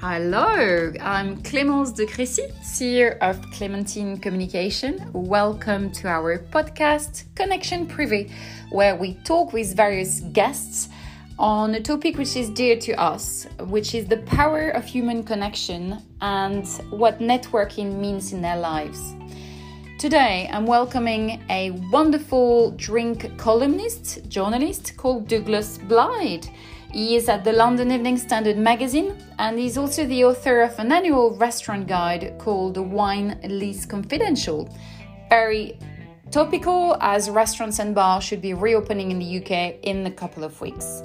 Hello, I'm Clémence de Crécy, CEO of Clementine Communication. Welcome to our podcast, Connection Privé, where we talk with various guests on a topic which is dear to us, which is the power of human connection and what networking means in their lives. Today, I'm welcoming a wonderful drink columnist, journalist called Douglas Blyde. He is at the London Evening Standard magazine and he's also the author of an annual restaurant guide called Wine List Confidential. Very topical as restaurants and bars should be reopening in the UK in a couple of weeks.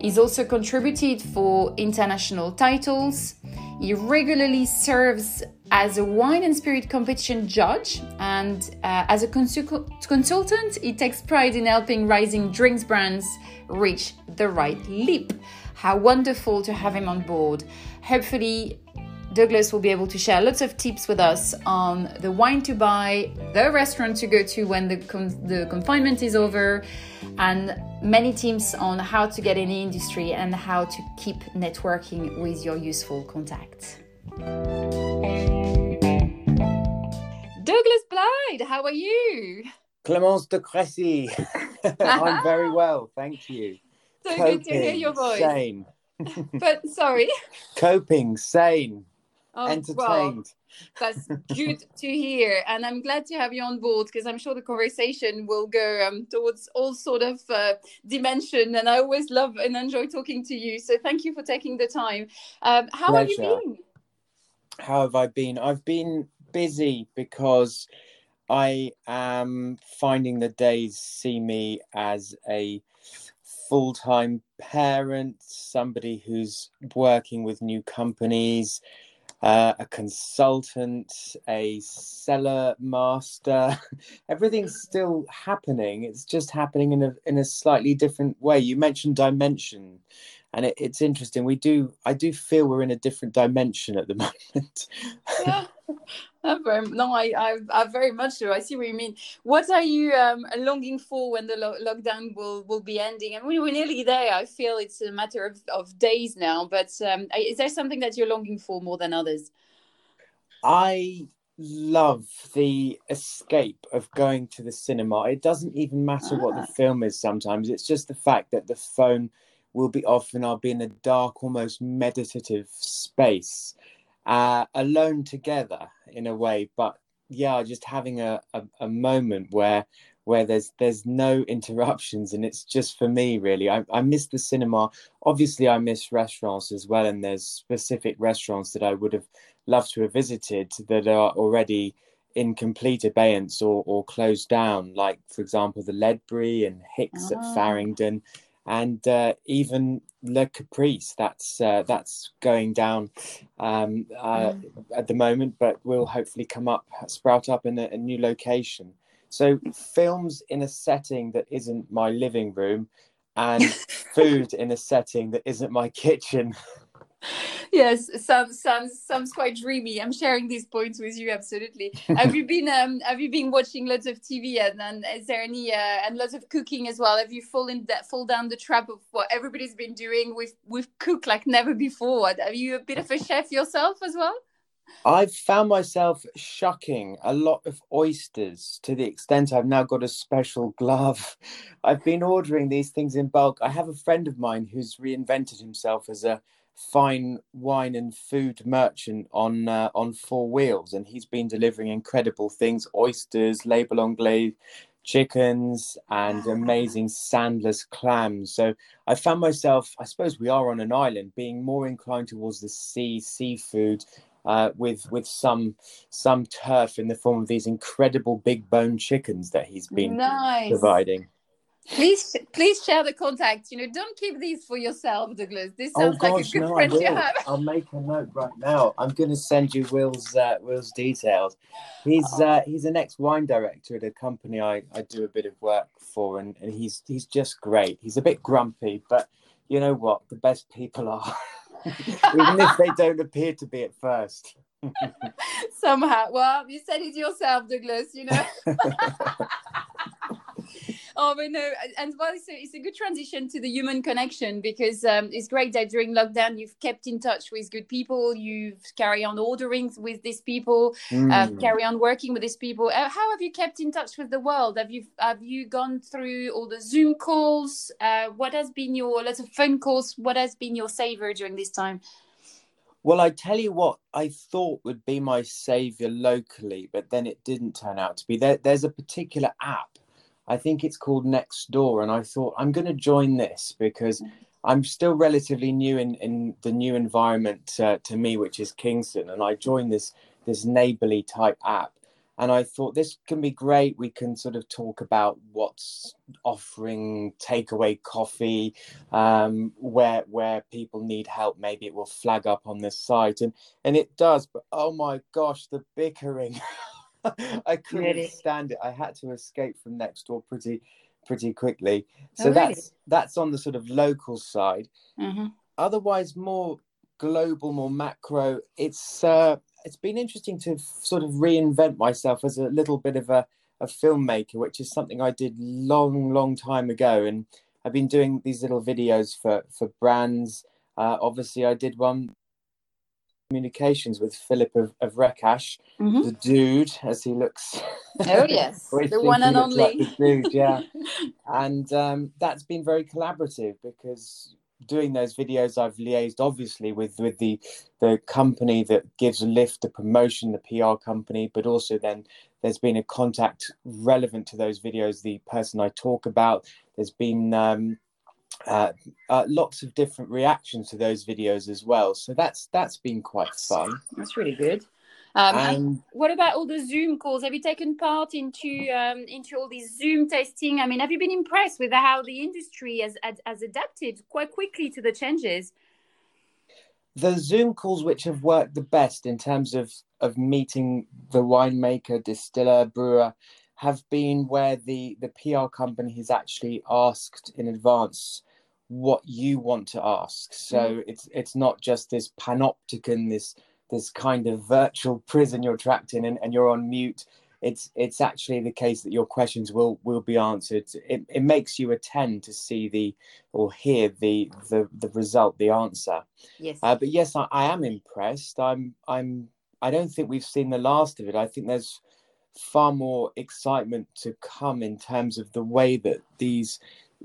He's also contributed for international titles. He regularly serves as a wine and spirit competition judge, and uh, as a consul- consultant, he takes pride in helping rising drinks brands reach the right leap. How wonderful to have him on board. Hopefully, Douglas will be able to share lots of tips with us on the wine to buy, the restaurant to go to when the, the confinement is over, and many tips on how to get in the industry and how to keep networking with your useful contacts. Douglas Blyde, how are you? Clémence de Crécy. I'm very well, thank you. So Coping, good to hear your voice. Sane. but sorry. Coping, sane, oh, entertained. Well, that's good to hear, and I'm glad to have you on board because I'm sure the conversation will go um, towards all sort of uh, dimension. And I always love and enjoy talking to you. So thank you for taking the time. Um, how Pleasure. have you been? How have I been? I've been busy because I am finding the days see me as a full time parent, somebody who's working with new companies, uh, a consultant, a cellar master. Everything's still happening. It's just happening in a in a slightly different way. You mentioned dimension, and it, it's interesting. We do. I do feel we're in a different dimension at the moment. yeah. very, no, I, I, I, very much do. I see what you mean. What are you um, longing for when the lo- lockdown will, will be ending? And we, we're nearly there. I feel it's a matter of, of days now. But um, is there something that you're longing for more than others? I love the escape of going to the cinema. It doesn't even matter ah. what the ah. film is sometimes. It's just the fact that the phone will be off and I'll be in a dark, almost meditative space uh, alone together in a way. But yeah, just having a, a, a, moment where where there's there's no interruptions and it's just for me really. I, I miss the cinema. Obviously, I miss restaurants as well, and there's specific restaurants that I would have loved to have visited that are already in complete abeyance or, or closed down, like for example the Ledbury and Hix oh. at ah. Farringdon and uh, even Le Caprice. That's uh, that's going down um, uh, mm. at the moment, but will hopefully come up, sprout up in a, a, new location. So films in a setting that isn't my living room, and food in a setting that isn't my kitchen. yes sounds sounds sounds quite dreamy. I'm sharing these points with you absolutely. Have you been um have you been watching lots of tv and, and is there any uh, and lots of cooking as well? Have you fallen that fall down the trap of what everybody's been doing we've we've cooked like never before? Are you a bit of a chef yourself as well? I've found myself shucking a lot of oysters to the extent I've now got a special glove. I've been ordering these things in bulk. I have a friend of mine who's reinvented himself as a fine wine and food merchant on uh, on four wheels, and he's been delivering incredible things: oysters, Label Anglais, chickens, and amazing sandless clams. So I found myself, I suppose we are on an island, being more inclined towards the sea, seafood. Uh, with with some some turf in the form of these incredible big bone chickens that he's been nice. providing please please share the contact you know don't keep these for yourself douglas. This oh, sounds oh, gosh, like a good no, friend to have. I'll make a note right now. I'm going to send you will's uh, will's details. He's oh. uh, he's an ex-wine director at a company i i do a bit of work for and, and he's he's just great. He's a bit grumpy but you know what? The best people are. Even if they don't appear to be at first. Somehow. Well you said it yourself douglas you know oh, but no, and well, it's a, it's a good transition to the human connection because um, it's great that during lockdown you've kept in touch with good people, you've carry on ordering with these people, mm. uh, carry on working with these people. Uh, how have you kept in touch with the world? Have you have you gone through all the Zoom calls? Uh, what has been your lots of phone calls? What has been your savior during this time? Well, I tell you what, I thought would be my savior locally, but then it didn't turn out to be. There, there's a particular app, I think it's called Nextdoor, and I thought I'm going to join this because I'm still relatively new in, in the new environment uh, to me, which is Kingston, and I joined this this neighborly type app, and I thought this can be great. We can sort of talk about what's offering takeaway coffee, um, where where people need help. Maybe it will flag up on this site, and and it does. But oh my gosh, the bickering! I couldn't really? stand it. I had to escape from Nextdoor pretty pretty quickly. So oh, really? that's that's on the sort of local side. Mm-hmm. Otherwise, more global, more macro. It's uh, it's been interesting to sort of reinvent myself as a little bit of a, a filmmaker, which is something I did long, long time ago. And I've been doing these little videos for for brands. Uh, obviously, I did one communications with Philip of, of Rekash, mm-hmm. the dude, as he looks. Oh yes, the one and only like the dude, yeah. and um, that's been very collaborative because doing those videos i've liaised obviously with with the the company that gives a lift the promotion the pr company but also then there's been a contact relevant to those videos the person i talk about there's been um, uh, uh, lots of different reactions to those videos as well so that's that's been quite fun that's really good um, and what about all the Zoom calls? Have you taken part into um, into all these Zoom testing? I mean, have you been impressed with how the industry has, has, has adapted quite quickly to the changes? The Zoom calls which have worked the best in terms of of meeting the winemaker, distiller, brewer, have been where the the PR company has actually asked in advance what you want to ask. So mm. it's it's not just this panopticon, this this kind of virtual prison you're trapped in and, and you're on mute. It's it's actually the case that your questions will will be answered. It, it makes you attend to see the or hear the the, the result the answer. Yes. Uh, but yes I, I am impressed. I'm i'm i don't think we've seen the last of it. I think there's far more excitement to come in terms of the way that these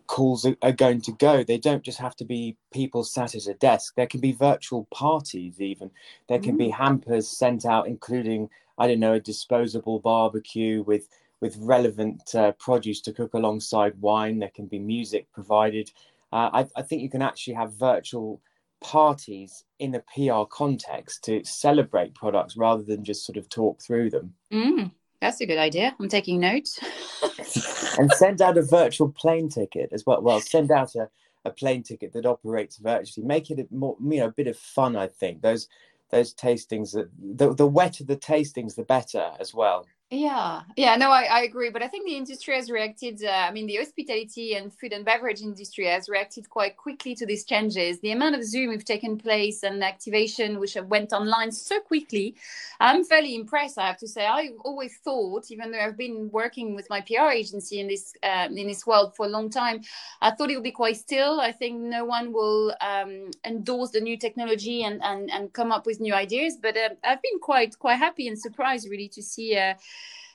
calls are, are, going to go. They don't just have to be people sat at a desk. There can be virtual parties, even. There can mm. be hampers sent out, including I don't know a disposable barbecue with with relevant uh, produce to cook alongside wine. There can be music provided. Uh, I, I, think you can actually have virtual parties in a PR context to celebrate products rather than just sort of talk through them. Mm. That's a good idea. I'm taking notes. and send out a virtual plane ticket as well. Well, send out a, a plane ticket that operates virtually. Make it a more, you know, a bit of fun. I think those those tastings, that the the wetter the tastings, the better as well. Yeah, yeah, no, I, I agree. But I think the industry has reacted. Uh, I mean, the hospitality and food and beverage industry has reacted quite quickly to these changes. The amount of Zoom have taken place and activation, which have went online so quickly, I'm fairly impressed. I have to say, I always thought, even though I've been working with my PR agency in this um, in this world for a long time, I thought it would be quite still. I think no one will um, endorse the new technology and, and and come up with new ideas. But uh, I've been quite quite happy and surprised really to see.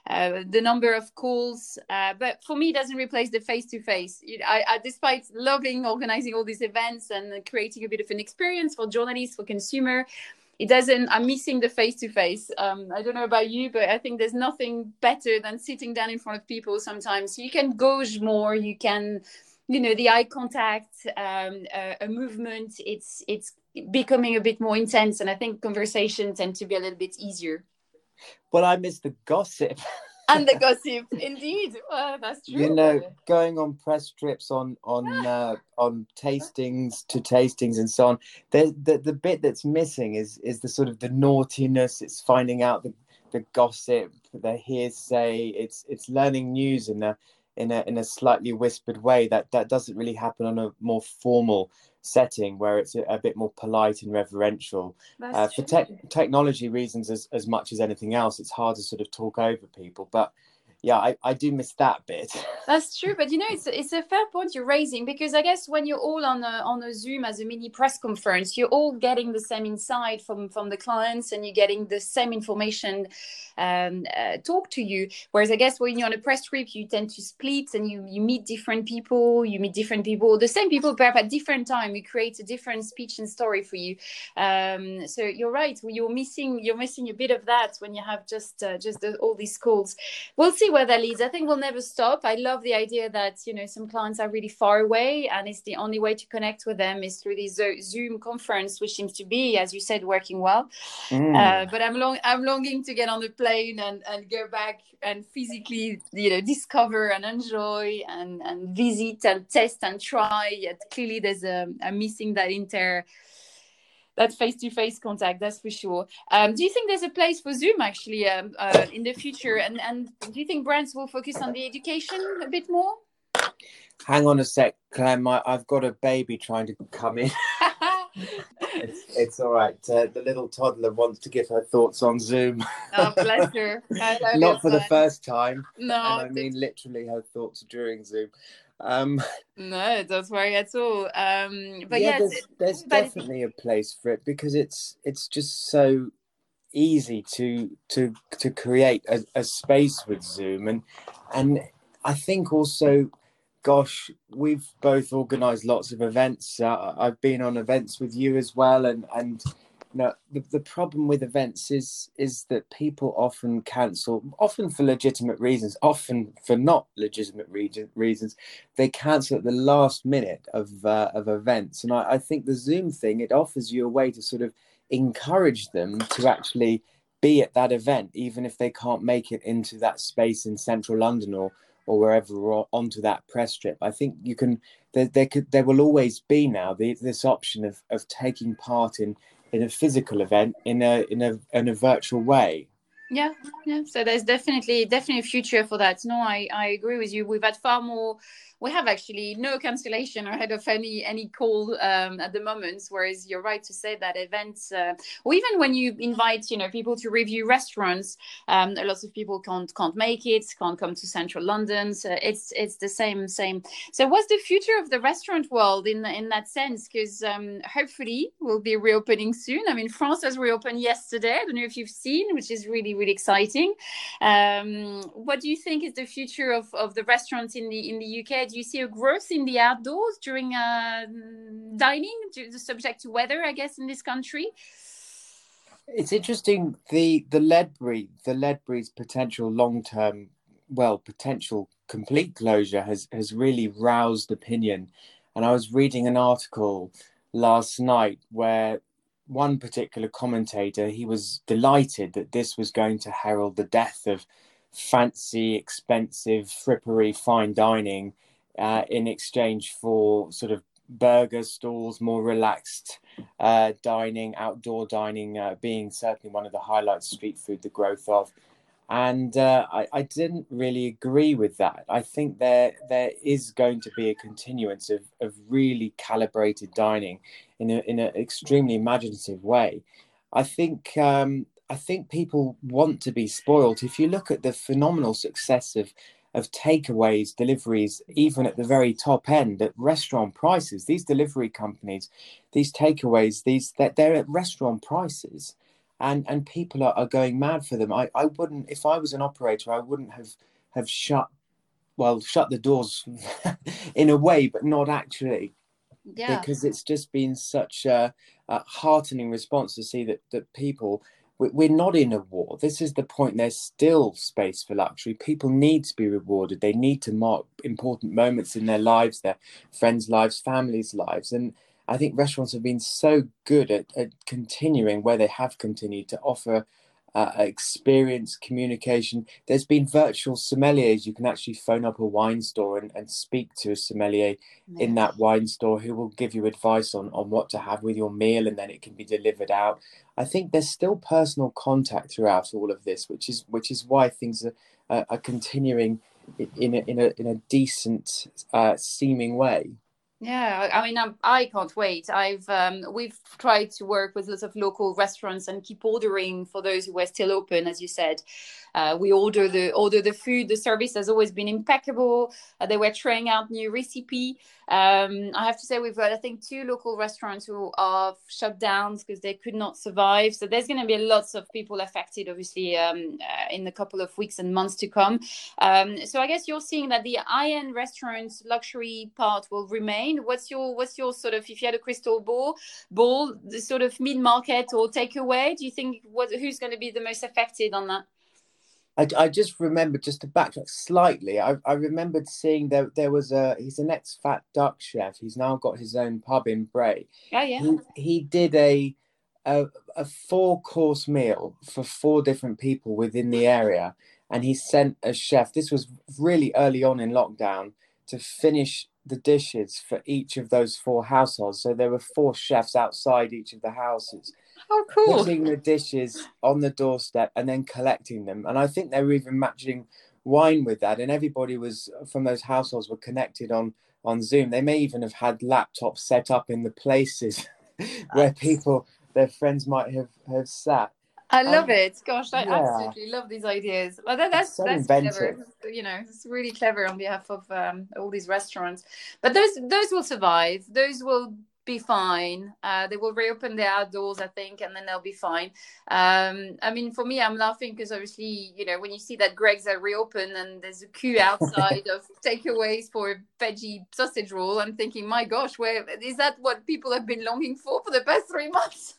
Uh, the number of calls. Uh, but for me, it doesn't replace the face to face. Despite loving organizing all these events and creating a bit of an experience for journalists, for consumer, it doesn't. I'm missing the face to face. I don't know about you, but I think there's nothing better than sitting down in front of people. Sometimes you can gauge more. You can you know the eye contact um, uh, a movement it's it's becoming a bit more intense and i think conversations tend to be a little bit easier well, I miss the gossip. and the gossip, indeed. Well, that's true. You know, going on press trips on on uh, on tastings to tastings and so on. The, the the bit that's missing is is the sort of the naughtiness. It's finding out the the gossip, the hearsay. It's it's learning news in a in a in a slightly whispered way. That that doesn't really happen on a more formal setting where it's a, a bit more polite and reverential. Uh, for te- technology reasons, as, as much as anything else, it's hard to sort of talk over people. But yeah, I, I do miss that bit. That's true, but you know, it's it's a fair point you're raising because I guess when you're all on a on a Zoom as a mini press conference, you're all getting the same insight from from the clients, and you're getting the same information um, uh, talk to you. Whereas I guess when you're on a press trip, you tend to split and you you meet different people, you meet different people, the same people, perhaps at different time. We create a different speech and story for you. Um, so you're right, you're missing you're missing a bit of that when you have just uh, just the, all these calls. We'll see where that leads. I think we'll never stop. I love the idea that you know some clients are really far away, and it's the only way to connect with them is through this Zoom conference, which seems to be, as you said, working well. Mm. Uh, but I'm long I'm longing to get on the plane and and go back and physically you know discover and enjoy and and visit and test and try. Yet clearly there's a I'm missing that inter that face-to-face contact that's for sure. Um, do you think there's a place for zoom actually um, uh, in the future? And and do you think brands will focus on the education a bit more? Hang on a sec clem. I, have got a baby trying to come in. It's, it's all right. Uh, the little toddler wants to give her thoughts on zoom. Oh bless her. Not for the first time. No. And i mean literally her thoughts during zoom um, no, don't worry at all. Um, but yeah, yes, there's, there's definitely a place for it because it's it's just so easy to to to create a, a space with Zoom and and I think also gosh, we've both organised lots of events. Uh, I've been on events with you as well, and and no, the, the problem with events is is that people often cancel, often for legitimate reasons, often for not legitimate re- reasons. They cancel at the last minute of uh, of events, and I, I think the Zoom thing it offers you a way to sort of encourage them to actually be at that event, even if they can't make it into that space in central London or or wherever or onto that press trip. I think you can. There, there could there will always be now the, this option of of taking part in in a physical event in a in a in a virtual way. Yeah yeah. So there's definitely definitely a future for that. No i i agree with you. We've had far more we have actually no cancellation ahead of any any call um, at the moment. Whereas you're right to say that events, uh, or even when you invite you know people to review restaurants, um, a lot of people can't can't make it, can't come to central London. So it's it's the same same. So what's the future of the restaurant world in in that sense? Because um, hopefully we'll be reopening soon. I mean, France has reopened yesterday. I don't know if you've seen, which is really really exciting. Um, what do you think is the future of, of the restaurants in the in the UK? Do you see a growth in the outdoors during uh, dining, the subject to weather, I guess, in this country? It's interesting. The the Ledbury, the Ledbury's potential long term, well, potential complete closure has has really roused opinion. And I was reading an article last night where one particular commentator he was delighted that this was going to herald the death of fancy, expensive, frippery fine dining uh, in exchange for sort of burger stalls, more relaxed uh, dining, outdoor dining uh, being certainly one of the highlights, street food, the growth of. And uh, I, I, didn't really agree with that. I think there there is going to be a continuance of, of really calibrated dining in a, in an extremely imaginative way. I think um, I think people want to be spoiled. If you look at the phenomenal success of of takeaways, deliveries, even at the very top end at restaurant prices. These delivery companies, these takeaways, these they're, they're at restaurant prices, and and people are, are going mad for them. I, I wouldn't if I was an operator, I wouldn't have have shut well shut the doors in a way, but not actually. Yeah. Because it's just been such a, a heartening response to see that that people we're not in a war. This is the point. There's still space for luxury. People need to be rewarded. They need to mark important moments in their lives, their friends' lives, families' lives. And I think restaurants have been so good at, at continuing where they have continued to offer uh, experience, communication. There's been virtual sommeliers. You can actually phone up a wine store and, and speak to a sommelier in that wine store who will give you advice on, on what to have with your meal and then it can be delivered out. I think there's still personal contact throughout all of this, which is which is why things are, uh, are continuing in a, in a, in a decent uh, seeming way. Yeah, I mean, I'm, I can not wait. I've um, we've tried to work with lots of local restaurants and keep ordering for those who were still open, as you said. Uh, we order the order the food. The service has always been impeccable. Uh, they were trying out new recipe. Um, I have to say we've got I think two local restaurants who are shut down because they could not survive. So there's going to be lots of people affected, obviously, um, uh, in a couple of weeks and months to come. Um, so I guess you're seeing that the high-end restaurants luxury part will remain. What's your what's your sort of if you had a crystal ball ball the sort of mid market or takeaway? Do you think what who's going to be the most affected on that? I, I just remember just to backtrack slightly. I, I remembered seeing there there was a he's an ex fat duck chef. He's now got his own pub in Bray. Oh yeah. He, he did a, a a four course meal for four different people within the area, and he sent a chef. This was really early on in lockdown to finish the dishes for each of those four households. So there were four chefs outside each of the houses Oh, cool. Putting the dishes on the doorstep and then collecting them. And I think they were even matching wine with that. And everybody was from those households were connected on on Zoom. They may even have had laptops set up in the places where people, their friends might have, have sat. I love um, it. Gosh, I yeah. absolutely love these ideas. Well, that, that's so that's inventive. clever. You know, it's really clever on behalf of um, all these restaurants. But those those will survive. Those will be fine. Uh, they will reopen the outdoors, I think, and then they'll be fine. Um, I mean, for me, I'm laughing because obviously, you know, when you see that Greggs are reopened and there's a queue outside of takeaways for a veggie sausage roll, I'm thinking, my gosh, where is that what people have been longing for for the past three months?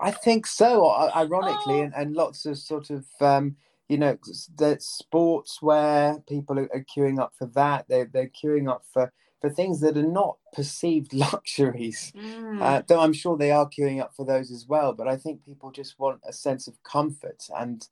I think so. Ironically, oh. and, and lots of sort of. Um, you know, the sports where people are, are queuing up for that. They're, they're queuing up for for things that are not perceived luxuries. Mm. Uh, though I'm sure they are queuing up for those as well. But I think people just want a sense of comfort, and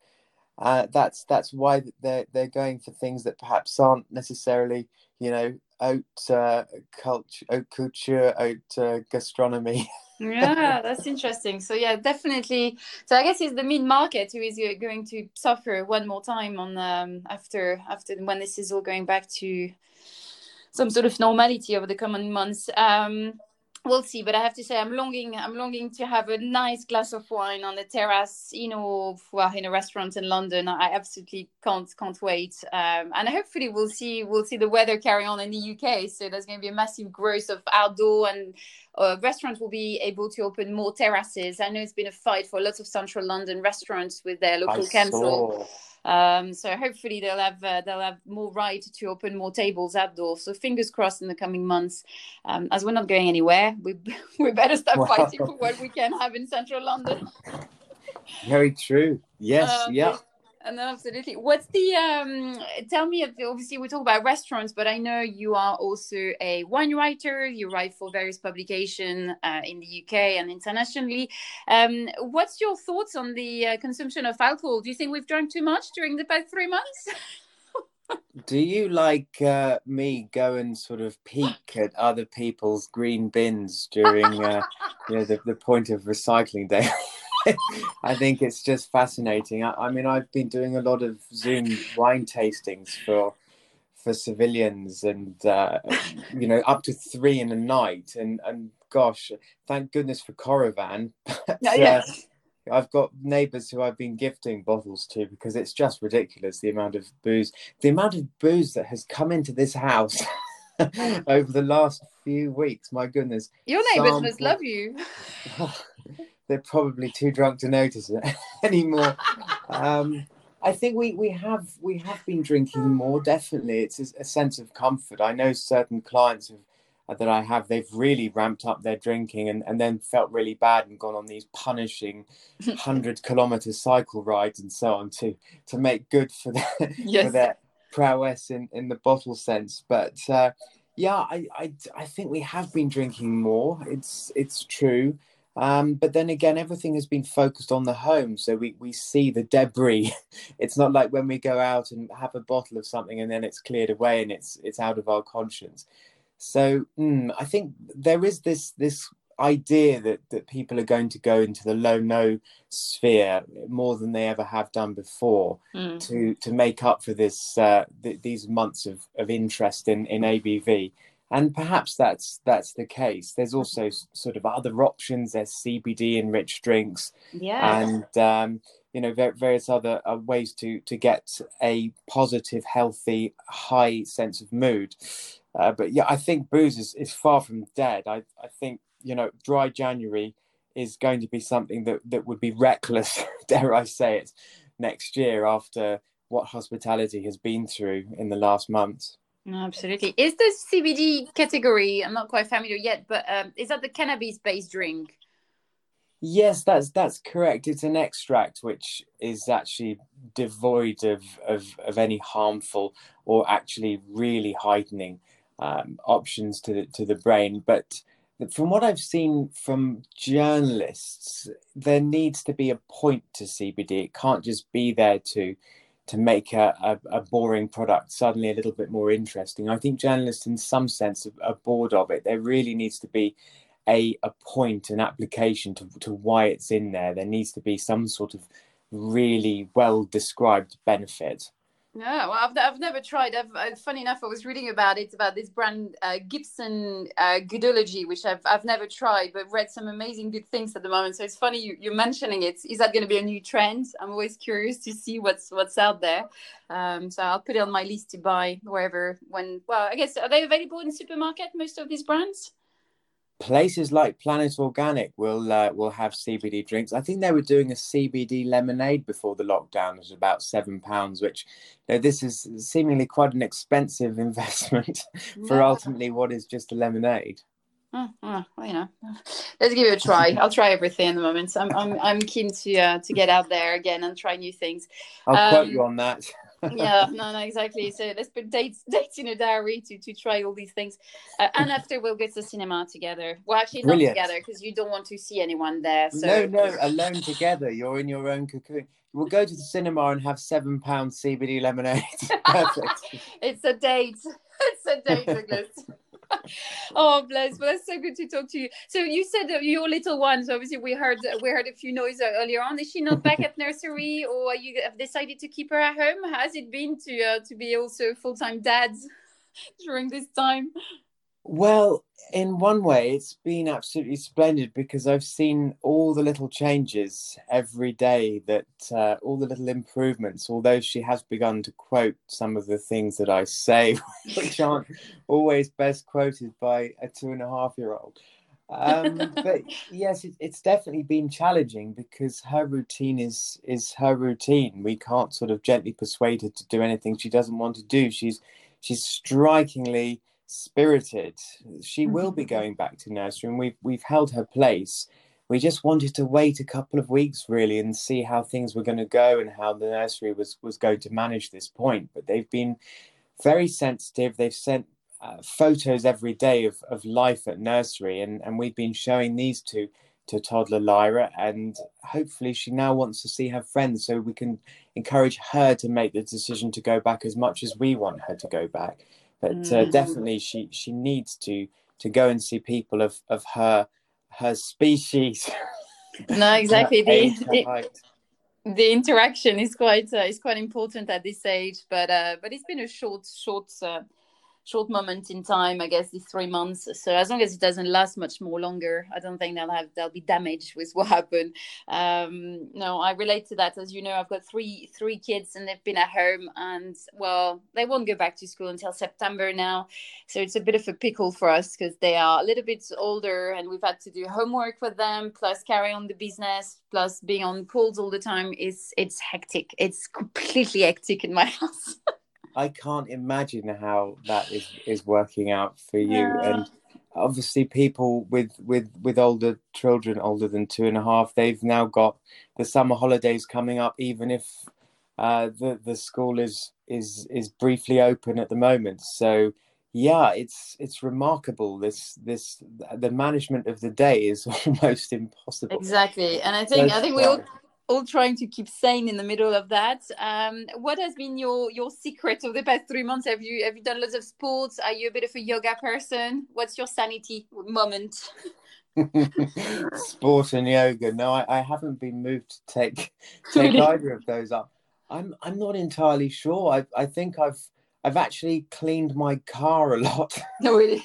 uh, that's that's why they're they're going for things that perhaps aren't necessarily, you know, haute uh, culture, haute couture, haute uh, gastronomy. yeah, that's interesting. So yeah, definitely. So I guess it's the mid market who is going to suffer one more time on um, after after when this is all going back to some sort of normality over the coming months. Um, we'll see, but I have to say I'm longing. I'm longing to have a nice glass of wine on the terrace, you know, well, in a restaurant in London. I absolutely can't can't wait. Um, and hopefully we'll see we'll see the weather carry on in the UK. So there's going to be a massive growth of outdoor and uh, restaurants will be able to open more terraces. I know it's been a fight for lots of central London restaurants with their local I council. Saw um, so hopefully they'll have uh, they'll have more right to open more tables outdoors. So fingers crossed in the coming months. Um, as we're not going anywhere, we we better start wow. fighting for what we can have in central London. Very true. Yes. Um, yeah absolutely. What's the um? Tell me. Obviously, we talk about restaurants, but I know you are also a wine writer. You write for various publications uh, in the UK and internationally. Um, what's your thoughts on the uh, consumption of alcohol? Do you think we've drunk too much during the past three months? Do you like uh, me go and sort of peek at other people's green bins during uh, you know the, the point of recycling day? I think it's just fascinating. I, I, mean, I've been doing a lot of Zoom wine tastings for for civilians, and uh, you know, up to three in a night. And and gosh, thank goodness for Coravin. But, yes. Uh, I've got neighbours who I've been gifting bottles to because it's just ridiculous the amount of booze, the amount of booze that has come into this house. over the last few weeks. My goodness. Your neighbours must love you they're probably too drunk to notice it anymore. um, I think we, we have we have been drinking more. Definitely, it's a, a sense of comfort. I know certain clients have, uh, that I have they've really ramped up their drinking and, and then felt really bad and gone on these punishing hundred kilometer cycle rides and so on to to make good for their yes. for their prowess in, in the bottle sense. But uh, yeah, I, I I think we have been drinking more. It's it's true. Um, but then again, everything has been focused on the home, so we, we see the debris. it's not like when we go out and have a bottle of something and then it's cleared away and it's it's out of our conscience. So mm, I think there is this this idea that that people are going to go into the low no sphere more than they ever have done before mm. to to make up for this uh, th- these months of, of interest in in ABV and perhaps that's that's the case. There's also sort of other options. There's CBD enriched drinks, yeah, and um, you know various other uh, ways to to get a positive, healthy, high sense of mood. Uh, but yeah, I think booze is, is far from dead. I I think you know dry January is going to be something that that would be reckless, dare I say it, next year after what hospitality has been through in the last months. Absolutely. Is the CBD category? I'm not quite familiar yet, but um, is that the cannabis-based drink? Yes, that's that's correct. It's an extract which is actually devoid of of, of any harmful or actually really heightening um, options to the, to the brain. But from what I've seen from journalists, there needs to be a point to CBD. It can't just be there to to make a, a, a, boring product suddenly a little bit more interesting. I think journalists, in some sense, are, are bored of it. There really needs to be a, a point, an application to, to why it's in there. There needs to be some sort of really well described benefit. Yeah, well, I've, I've never tried. I've, uh, funny enough, I was reading about it about this brand uh, Gibson uh, Goodology, which I've I've never tried, but read some amazing good things at the moment. So it's funny you you're mentioning it. Is that going to be a new trend? I'm always curious to see what's what's out there. Um, so I'll put it on my list to buy wherever when. Well, I guess are they available in supermarket? Most of these brands places like Planet Organic will uh, will have CBD drinks. I think they were doing a CBD lemonade before the lockdown. It was about seven pounds, which you know, this is seemingly quite an expensive investment for yeah. ultimately what is just a lemonade. Oh, oh, well, you know, let's give it a try. I'll try everything at the moment. I'm I'm I'm keen to uh, to get out there again and try new things. I'll um, quote you on that yeah, no, no, exactly. So let's put dates dates in a diary to to try all these things, uh, and after we'll get to the cinema together. Well, actually, Brilliant. not together because you don't want to see anyone there. So. No, no, alone together. You're in your own cocoon. We'll go to the cinema and have seven pound CBD lemonade. Perfect. it's a date. It's a date, Douglas. oh bless but that's so good to talk to you. So you said your little one so obviously we heard we heard a few noises earlier on. Is she not back at nursery or you have decided to keep her at home? Has it been to uh, to be also full-time dads during this time well, in one way, it's been absolutely splendid because I've seen all the little changes every day, that uh, all the little improvements, although she has begun to quote some of the things that I say, which aren't always best quoted by a two and a half year old. Um, but yes, it, it's definitely been challenging because her routine is is her routine. We can't sort of gently persuade her to do anything she doesn't want to do. She's she's strikingly spirited. She will be mm-hmm. going back to nursery, and we've we've held her place. We just wanted to wait a couple of weeks really and see how things were going to go and how the nursery was was going to manage this point. But they've been very sensitive. They've sent uh, photos every day of, of life at nursery, and, and we've been showing these to to toddler Lyra, and hopefully she now wants to see her friends, so we can encourage her to make the decision to go back as much as we want her to go back but uh, mm. definitely she she needs to to go and see people of of her her species. No exactly. The, the, the, interaction is quite uh, is quite important at this age but uh but it's been a short short uh, short moment in time, I guess, these three months. So as long as it doesn't last much more longer, I don't think they'll have they'll be damaged with what happened. Um, no, I relate to that. As you know, I've got three three kids and they've been at home, and well, they won't go back to school until September now. So it's a bit of a pickle for us because they are a little bit older, and we've had to do homework with them, plus carry on the business, plus being on calls all the time. Is it's hectic. It's completely hectic in my house. I can't imagine how that is is working out for you. Yeah. And obviously, people with with with older children, older than two and a half, they've now got the summer holidays coming up, even if uh, the the school is is is briefly open at the moment. So yeah, it's it's remarkable. This this the management of the day is almost impossible. Exactly, and I think I think we all all trying to keep sane in the middle of that. Um, what has been your your secret of the past three months? Have you have you done lots of sports? Are you a bit of a yoga person? What's your sanity moment? Sport and yoga. No, I, I haven't been moved to take take either of those up. I'm I'm not entirely sure. I I think I've I've actually cleaned my car a lot. No, really.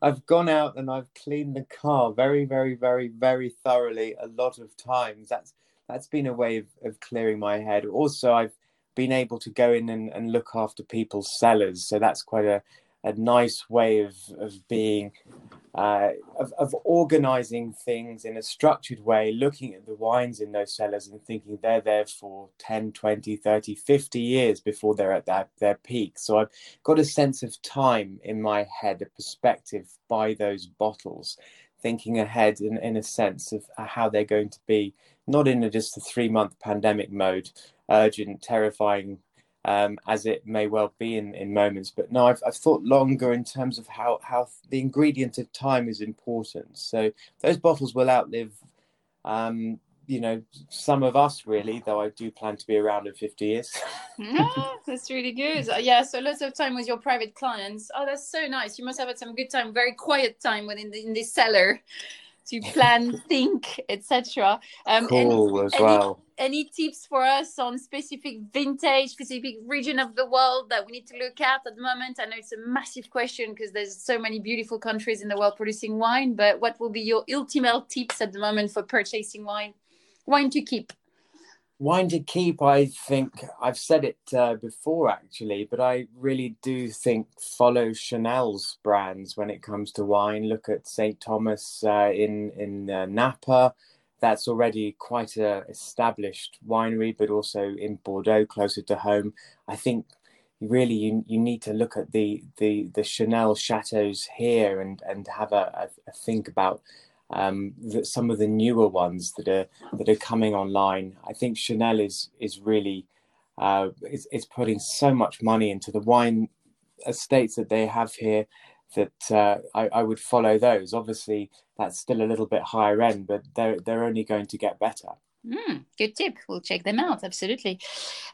I've gone out and I've cleaned the car very, very, very, very thoroughly a lot of times. That's that's been a way of, of clearing my head. Also, I've been able to go in and, and look after people's cellars. So that's quite a, a nice way of, of being, uh, of, of organizing things in a structured way, looking at the wines in those cellars and thinking they're there for 10, 20, 30, 50 years before they're at their, their peak. So I've got a sense of time in my head, a perspective by those bottles, thinking ahead in, in a sense of how they're going to be, not in a, just a three month pandemic mode, urgent, terrifying um, as it may well be in, in moments. But no, I've, I've thought longer in terms of how, how the ingredient of time is important. So those bottles will outlive, um, you know, some of us really, though I do plan to be around in 50 years. yeah, that's really good. Uh, yeah, so lots of time with your private clients. Oh, that's so nice. You must have had some good time, very quiet time within the, in this cellar to plan, think, etc. Um, cool any, as well. Any, any tips for us on specific vintage, specific region of the world that we need to look at at the moment? I know it's a massive question because there's so many beautiful countries in the world producing wine, but what will be your ultimate tips at the moment for purchasing wine? Wine to keep. Wine to keep, I think I've said it uh, before actually, but I really do think follow Chanel's brands when it comes to wine. Look at St. Thomas uh, in in uh, Napa. That's already quite a established winery, but also in Bordeaux, closer to home. I think really you, you need to look at the the the Chanel chateaus here and and have a, a, a think about um, that some of the newer ones that are that are coming online. I think Chanel is is really uh, is, is putting so much money into the wine estates that they have here that uh, I, I would follow those. Obviously, that's still a little bit higher end, but they're they're only going to get better. Mm, good tip. We'll check them out. Absolutely.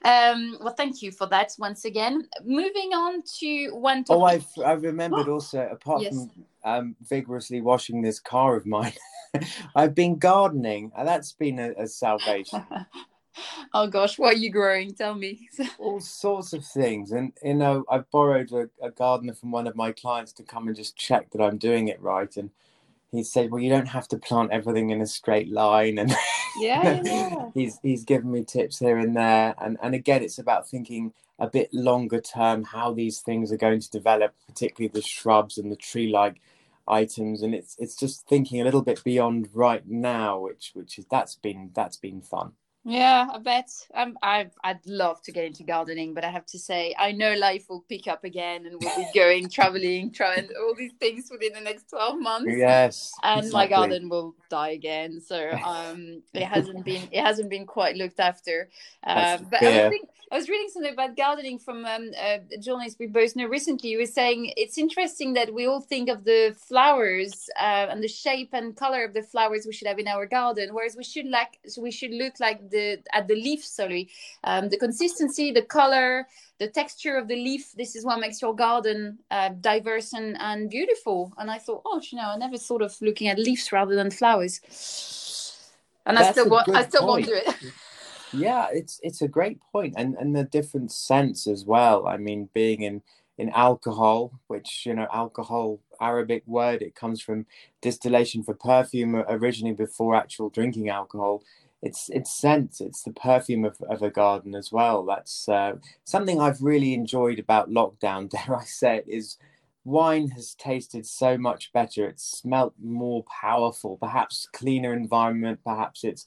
Um, well, thank you for that once again. Moving on to one topic. Oh, I've, I've remembered oh, also, apart yes. from um, vigorously washing this car of mine, I've been gardening, and that's been a, a salvation. oh gosh, what are you growing? Tell me. All sorts of things, and you know, I've borrowed a, a gardener from one of my clients to come and just check that I'm doing it right, and he said, "Well, you don't have to plant everything in a straight line," and yeah, yeah. he's he's given me tips here and there, and and again, it's about thinking a bit longer term how these things are going to develop, particularly the shrubs and the tree-like items, and it's it's just thinking a little bit beyond right now, which which is that's been that's been fun. Yeah, I bet. Um, I I'd love to get into gardening, but I have to say, I know life will pick up again, and we'll be going traveling, trying all these things within the next twelve months. Yes, and exactly. my garden will die again. So um, it hasn't been it hasn't been quite looked after. Uh, but I think I was reading something about gardening from um, a journalist we both know recently. He was saying it's interesting that we all think of the flowers uh, and the shape and color of the flowers we should have in our garden, whereas we should like so we should look like the at the leaf. Sorry, um, the consistency, the color, the texture of the leaf. This is what makes your garden uh, diverse and, and beautiful. And I thought, oh, you know, I never thought of looking at leaves rather than flowers. And That's I still want, I still won't do it. yeah it's it's a great point and and the different scents as well i mean being in in alcohol which you know alcohol arabic word it comes from distillation for perfume originally before actual drinking alcohol it's it's scent it's the perfume of, of a garden as well that's uh, something i've really enjoyed about lockdown dare i say it is wine has tasted so much better it's smelt more powerful perhaps cleaner environment perhaps it's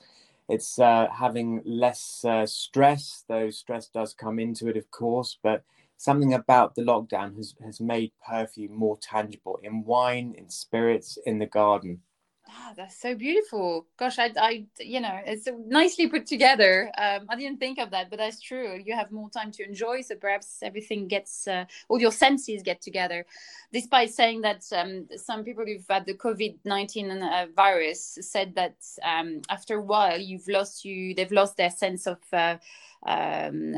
it's uh, having less uh, stress, though stress does come into it, of course. But something about the lockdown has, has made perfume more tangible in wine, in spirits, in the garden. Ah, that's so beautiful. Gosh, I, I, you know, it's nicely put together. Um, I didn't think of that, but that's true. You have more time to enjoy, so perhaps everything gets, uh, all your senses get together. Despite saying that um, some people who've had the COVID nineteen uh, virus said that um, after a while, you've lost you, they've lost their sense of. Uh, um,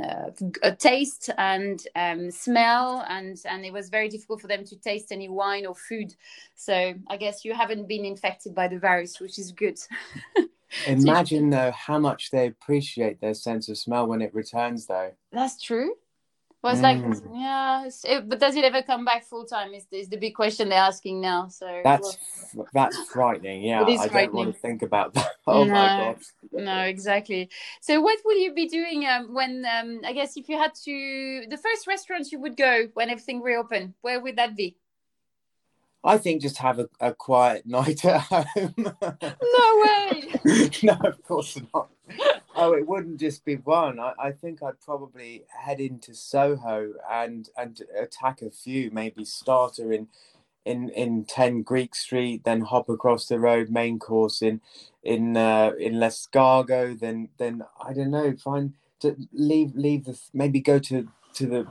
uh, taste and um, smell, and and it was very difficult for them to taste any wine or food. So I guess you haven't been infected by the virus, which is good. Imagine though how much they appreciate their sense of smell when it returns, though. That's true. Well, it's like, yeah, it, but does it ever come back full time? Is, is the big question they're asking now. So That's that's frightening. Yeah, It is I don't frightening. want to think about that. Oh my god. no, exactly. So, what will you be doing um, when, um, I guess, if you had to, the first restaurant you would go when everything reopened, where would that be? I think just have a, a quiet night at home. No way. no, of course not. Oh, it wouldn't just be one. I, I think I'd probably head into Soho and and attack a few. Maybe starter in in in ten Greek Street, then hop across the road, main course in in uh, in L'Escargot. Then then I don't know. Find to leave leave the maybe go to to the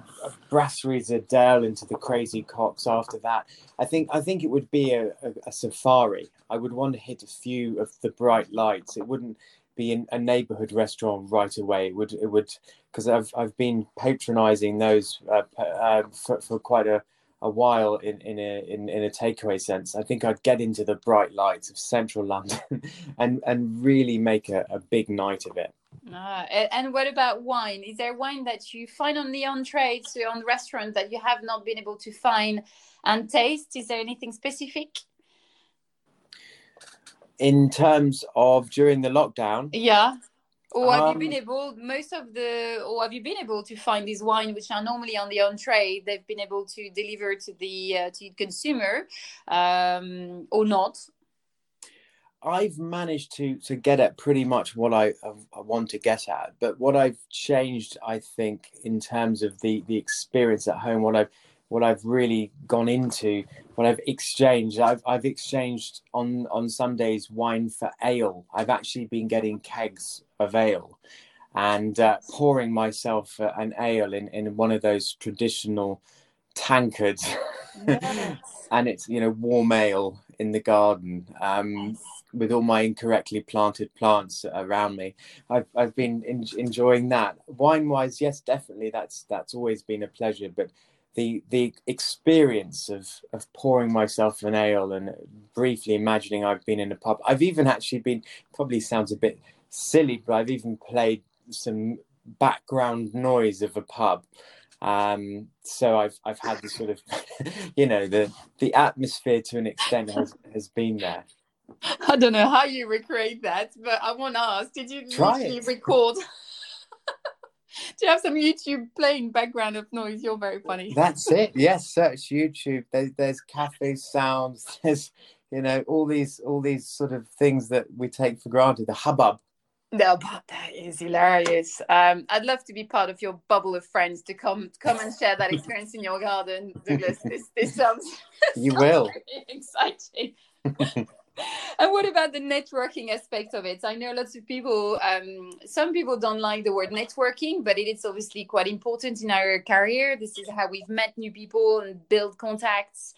Brasserie Zédel into the Crazy Coqs after that. I think I think it would be a, a, a safari. I would want to hit a few of the bright lights. It wouldn't be in a neighborhood restaurant right away. It would it would because I've I've been patronizing those uh, uh, for, for quite a, a while in in a in, in a takeaway sense. I think I'd get into the bright lights of central London and and really make a, a big night of it. Ah, and what about wine? Is there wine that you find on the so on restaurant that you have not been able to find and taste? Is there anything specific? In terms of during the lockdown, Yeah. Or have Um, you been able most of the or have you been able to find these wine which are normally on the on trade? They've been able to deliver to the uh, to the consumer, um, or not? I've managed to to get at pretty much what I, I want to get at, but what I've changed, I think, in terms of the the experience at home, what I've what I've really gone into, what I've exchanged, I've I've exchanged on on some days wine for ale. I've actually been getting kegs of ale, and uh, pouring myself uh, an ale in in one of those traditional tankards. and it's you know warm ale in the garden um, with all my incorrectly planted plants around me. I've I've been en- enjoying that. Wine wise, yes, definitely. That's that's always been a pleasure. But the the experience of of pouring myself an ale and briefly imagining I've been in a pub. I've even actually been probably sounds a bit silly, but I've even played some background noise of a pub. Um, so I've I've had the sort of, you know, the the atmosphere to an extent has has been there. I don't know how you recreate that, but I want to ask: Did you Try literally it. record? Do you have some YouTube playing background of noise? You're very funny. That's it. Yes, search YouTube. There, there's cafe sounds. There's you know all these all these sort of things that we take for granted. The hubbub. No, but that is hilarious. Um, I'd love to be part of your bubble of friends to come come and share that experience in your garden, Douglas. This this sounds You will. very exciting. and what about the networking aspect of it? I know lots of people. Um, some people don't like the word networking, but it is obviously quite important in our career. This is how we've met new people and build contacts.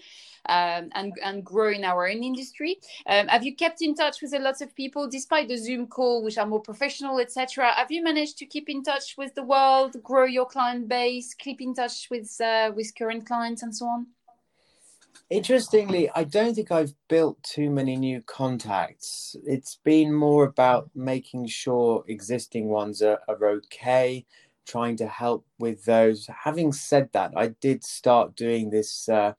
Um, and and grow in our own industry. Um, have you kept in touch with a lot of people despite the Zoom call, which are more professional, etc.? Have you managed to keep in touch with the world, grow your client base, keep in touch with uh, with current clients, and so on? Interestingly, I don't think I've built too many new contacts. It's been more about making sure existing ones are, are okay, trying to help with those. Having said that, I did start doing this uh,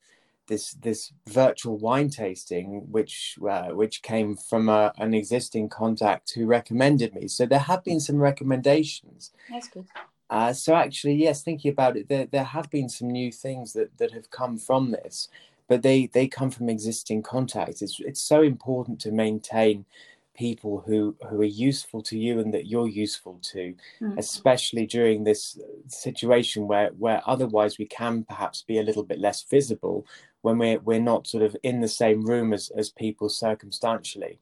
this this virtual wine tasting, which uh, which came from a, an existing contact who recommended me. So there have been some recommendations. That's good. Uh, so actually, yes, thinking about it, there there have been some new things that that have come from this, but they they come from existing contacts. It's it's so important to maintain people who who are useful to you and that you're useful to, Mm. especially during this situation where where otherwise we can perhaps be a little bit less visible when we're we're not sort of in the same room as as people circumstantially.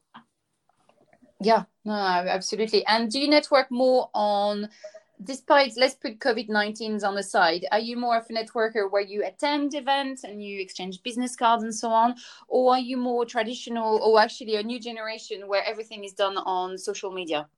Yeah, no, absolutely. And do you network more on, despite, let's put COVID 19 on the side, are you more of a networker where you attend events and you exchange business cards and so on? Or are you more traditional or actually a new generation where everything is done on social media?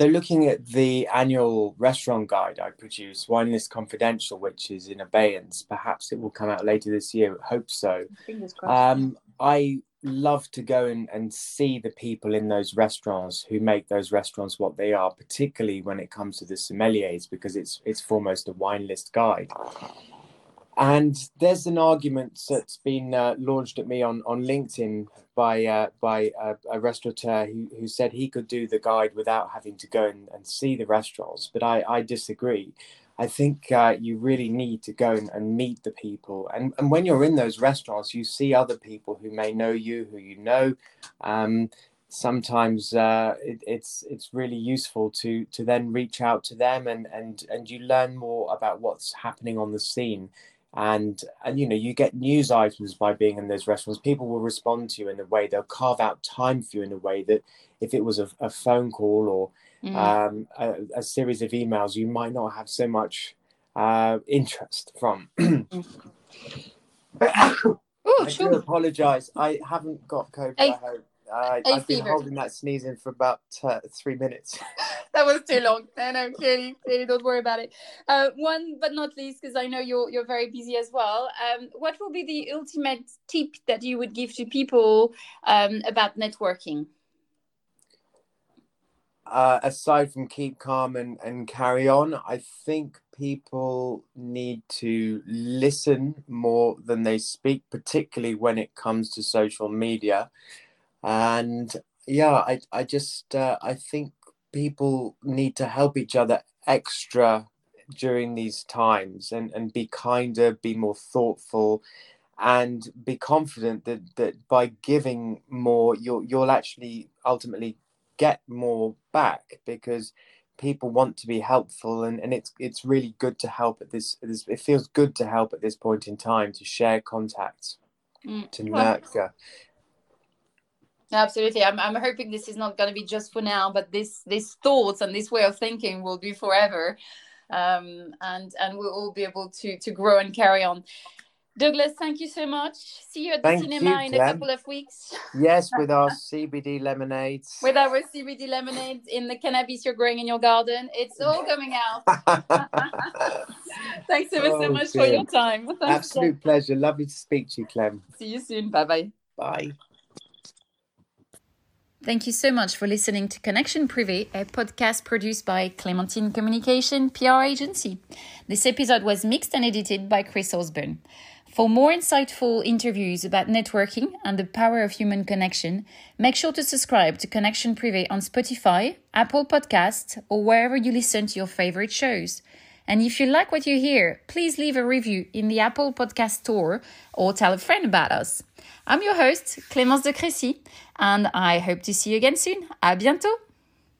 So, looking at the annual restaurant guide I produce, Wine List Confidential, which is in abeyance, perhaps it will come out later this year. Hope so. Fingers crossed. Um, I love to go and, and see the people in those restaurants who make those restaurants what they are, particularly when it comes to the sommeliers, because it's it's foremost a wine list guide. And there's an argument that's been uh, launched at me on, on LinkedIn by uh, by a, a, restaurateur who, who said he could do the guide without having to go and, and see the restaurants. But I, I disagree. I think uh, you really need to go and, and, meet the people. And, and when you're in those restaurants, you see other people who may know you, who you know. Um, sometimes uh, it, it's it's really useful to to then reach out to them and and and you learn more about what's happening on the scene and and you know you get news items by being in those restaurants people will respond to you in a way they'll carve out time for you in a way that if it was a, a phone call or mm. um, a, a, series of emails you might not have so much uh, interest from Ooh, I sure. do apologize I haven't got COVID I hope uh, I've been holding that sneezing for about uh, three minutes. that was too long. No, no, clearly, clearly, don't worry about it. Uh, one, but not least, because I know you're you're very busy as well. Um, what will be the ultimate tip that you would give to people um, about networking? Uh, aside from keep calm and, and carry on, I think people need to listen more than they speak, particularly when it comes to social media. And yeah i i just uh, i think people need to help each other extra during these times and and be kinder be more thoughtful and be confident that that by giving more you'll you'll actually ultimately get more back because people want to be helpful and, and it's it's really good to help at this, this it feels good to help at this point in time to share contacts mm. to nurture Absolutely. I'm, I'm hoping this is not going to be just for now, but this these thoughts and this way of thinking will be forever. Um, and and we'll all be able to to grow and carry on. Douglas, thank you so much. See you at the thank cinema you, in a couple of weeks. Yes, with our CBD lemonades. with our CBD lemonades in the cannabis you're growing in your garden. It's all coming out. Thanks ever oh, so much dear. for your time. Thanks, Absolute pleasure. Lovely to speak to you, Clem. See you soon. Bye-bye. Bye. Thank you so much for listening to Connection Privé, a podcast produced by Clementine Communication PR agency. This episode was mixed and edited by Chris Osborne. For more insightful interviews about networking and the power of human connection, make sure to subscribe to Connection Privé on Spotify, Apple Podcasts, or wherever you listen to your favorite shows. And if you like what you hear, please leave a review in the Apple Podcast Store or tell a friend about us. I'm your host, Clémence de Crécy, and I hope to see you again soon. À bientôt!